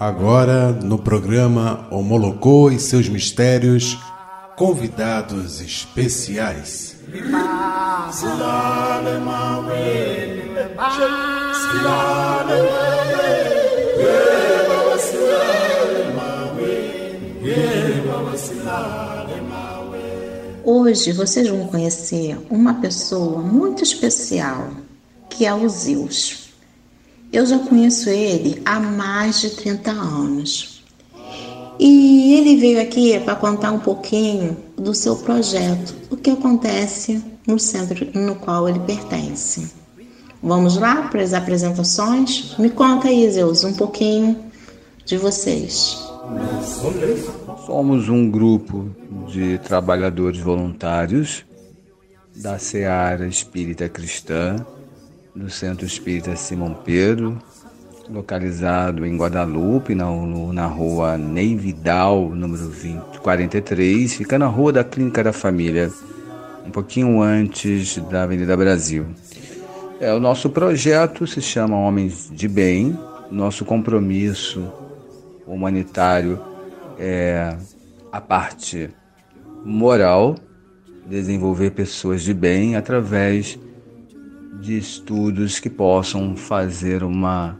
Agora, no programa Homolocô e seus mistérios, convidados especiais. Hoje vocês vão conhecer uma pessoa muito especial, que é o Zeus. Eu já conheço ele há mais de 30 anos. E ele veio aqui para contar um pouquinho do seu projeto, o que acontece no centro no qual ele pertence. Vamos lá para as apresentações? Me conta aí, Zeus, um pouquinho de vocês. Somos um grupo de trabalhadores voluntários da Seara Espírita Cristã, do Centro Espírita Simão Pedro, localizado em Guadalupe, na, na rua Ney Vidal, número 20, 43, fica na rua da Clínica da Família, um pouquinho antes da Avenida Brasil. É, o nosso projeto se chama Homens de Bem, nosso compromisso humanitário é a parte moral, desenvolver pessoas de bem através de estudos que possam fazer uma,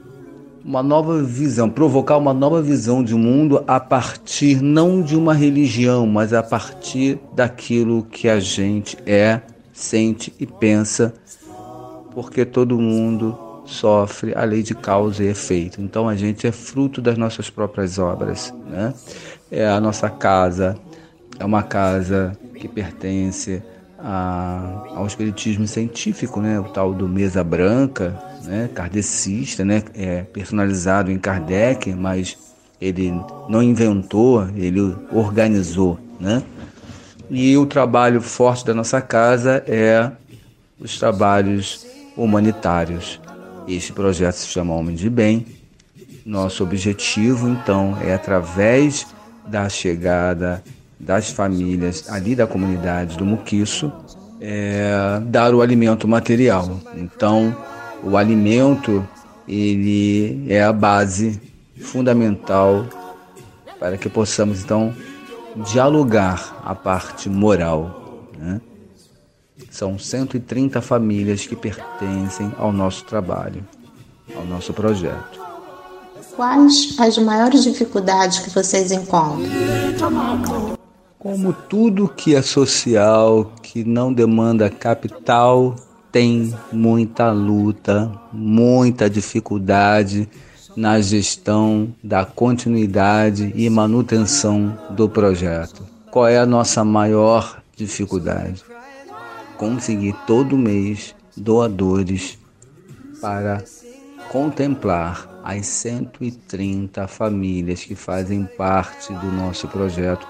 uma nova visão, provocar uma nova visão de mundo a partir não de uma religião, mas a partir daquilo que a gente é, sente e pensa, porque todo mundo sofre a lei de causa e efeito. Então a gente é fruto das nossas próprias obras. Né? É a nossa casa, é uma casa que pertence a, ao espiritismo científico, né? o tal do mesa branca, né? kardecista, né? é personalizado em Kardec, mas ele não inventou, ele organizou. Né? E o trabalho forte da nossa casa é os trabalhos humanitários. Este projeto se chama Homem de Bem. Nosso objetivo, então, é através da chegada das famílias ali da comunidade do Muquiço, é, dar o alimento material. Então, o alimento ele é a base fundamental para que possamos então dialogar a parte moral. Né? São 130 famílias que pertencem ao nosso trabalho, ao nosso projeto. Quais as maiores dificuldades que vocês encontram? Como tudo que é social, que não demanda capital, tem muita luta, muita dificuldade na gestão da continuidade e manutenção do projeto. Qual é a nossa maior dificuldade? conseguir todo mês doadores para contemplar as 130 famílias que fazem parte do nosso projeto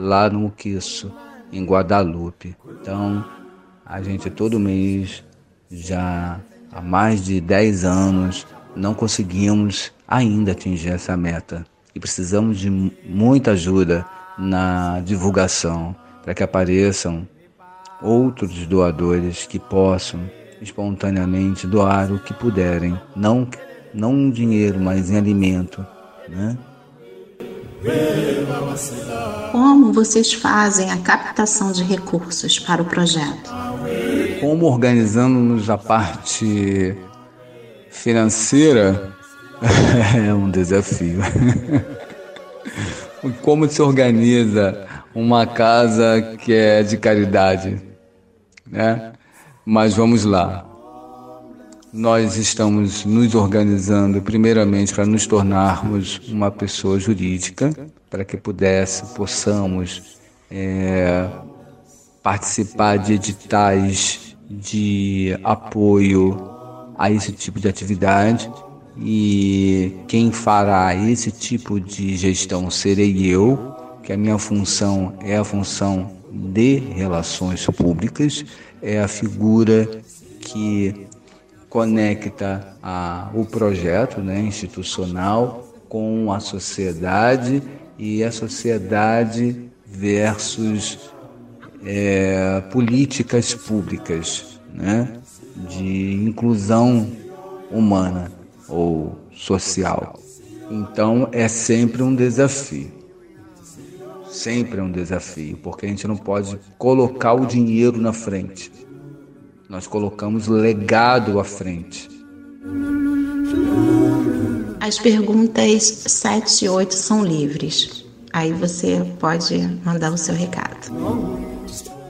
lá no Muquiço, em Guadalupe. Então, a gente todo mês, já há mais de 10 anos, não conseguimos ainda atingir essa meta. E precisamos de muita ajuda na divulgação para que apareçam outros doadores que possam espontaneamente doar o que puderem, não não em dinheiro, mas em alimento, né? Como vocês fazem a captação de recursos para o projeto? Como organizamos a parte financeira é um desafio. Como se organiza uma casa que é de caridade? né? Mas vamos lá. Nós estamos nos organizando primeiramente para nos tornarmos uma pessoa jurídica, para que pudesse, possamos é, participar de editais de apoio a esse tipo de atividade. E quem fará esse tipo de gestão serei eu, que a minha função é a função de relações públicas, é a figura que conecta a, o projeto né, institucional com a sociedade e a sociedade versus é, políticas públicas né, de inclusão humana ou social. Então é sempre um desafio. Sempre é um desafio, porque a gente não pode colocar o dinheiro na frente. Nós colocamos legado à frente. As perguntas 7 e 8 são livres. Aí você pode mandar o seu recado.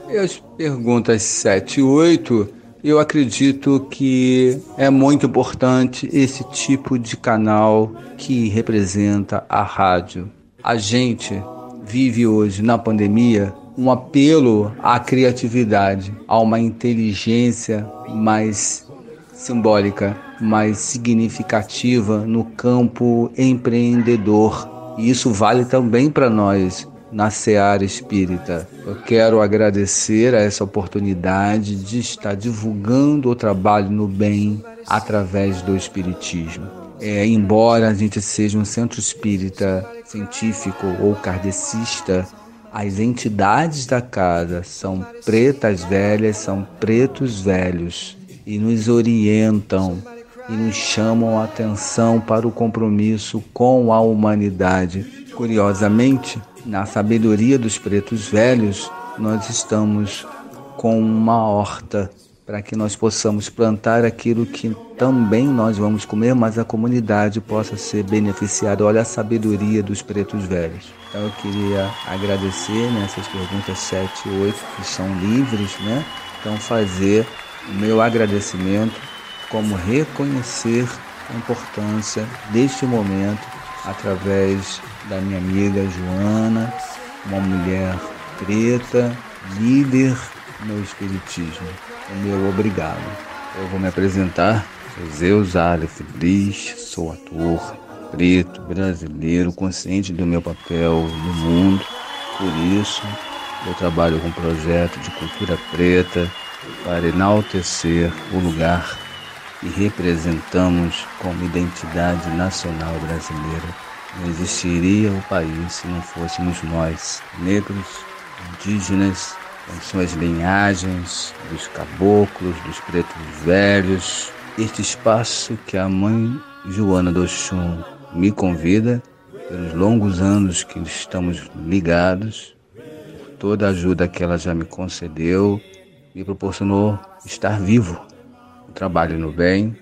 E as perguntas 7 e 8, eu acredito que é muito importante esse tipo de canal que representa a rádio. A gente vive hoje na pandemia um apelo à criatividade, a uma inteligência mais simbólica, mais significativa no campo empreendedor. E isso vale também para nós na Seara Espírita. Eu quero agradecer a essa oportunidade de estar divulgando o trabalho no bem através do Espiritismo. É, embora a gente seja um centro espírita científico ou kardecista, as entidades da casa são pretas velhas, são pretos velhos e nos orientam e nos chamam a atenção para o compromisso com a humanidade. Curiosamente, na sabedoria dos pretos velhos, nós estamos com uma horta para que nós possamos plantar aquilo que também nós vamos comer, mas a comunidade possa ser beneficiada. Olha a sabedoria dos pretos velhos. Então eu queria agradecer nessas né, perguntas 7 e 8 que são livres, né? Então fazer o meu agradecimento como reconhecer a importância deste momento através da minha amiga Joana, uma mulher preta, líder no Espiritismo o meu obrigado. Eu vou me apresentar. Sou Zeus Aleph Bris, sou ator, preto, brasileiro, consciente do meu papel no mundo. Por isso, eu trabalho com um projeto de cultura preta para enaltecer o lugar que representamos como identidade nacional brasileira. Não existiria o país se não fôssemos nós, negros, indígenas, As linhagens dos caboclos, dos pretos velhos. Este espaço que a mãe Joana do Oxum me convida, pelos longos anos que estamos ligados, por toda a ajuda que ela já me concedeu, me proporcionou estar vivo. O trabalho no bem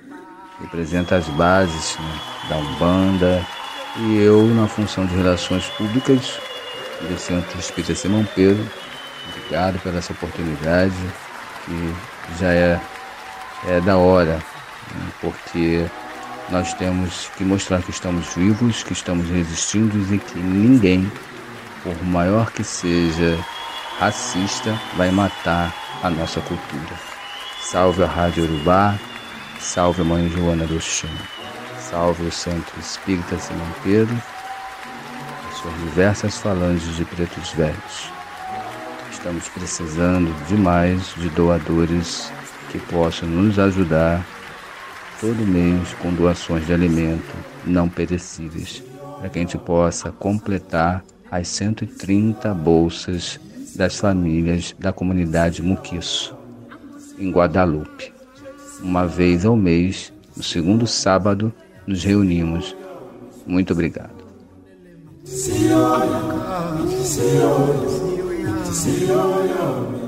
representa as bases né, da Umbanda e eu, na função de relações públicas do Centro Espírita Simão Pedro, Obrigado pela essa oportunidade, que já é, é da hora, né? porque nós temos que mostrar que estamos vivos, que estamos resistindo e que ninguém, por maior que seja racista, vai matar a nossa cultura. Salve a Rádio Urubá, salve a Mãe Joana do Chão, salve o Centro Espírita Simão Pedro, as suas diversas falanges de pretos velhos. Estamos precisando demais de doadores que possam nos ajudar todo mês com doações de alimento não perecíveis, para que a gente possa completar as 130 bolsas das famílias da comunidade Muquiço, em Guadalupe. Uma vez ao mês, no segundo sábado, nos reunimos. Muito obrigado. Senhor, Senhor. Señor,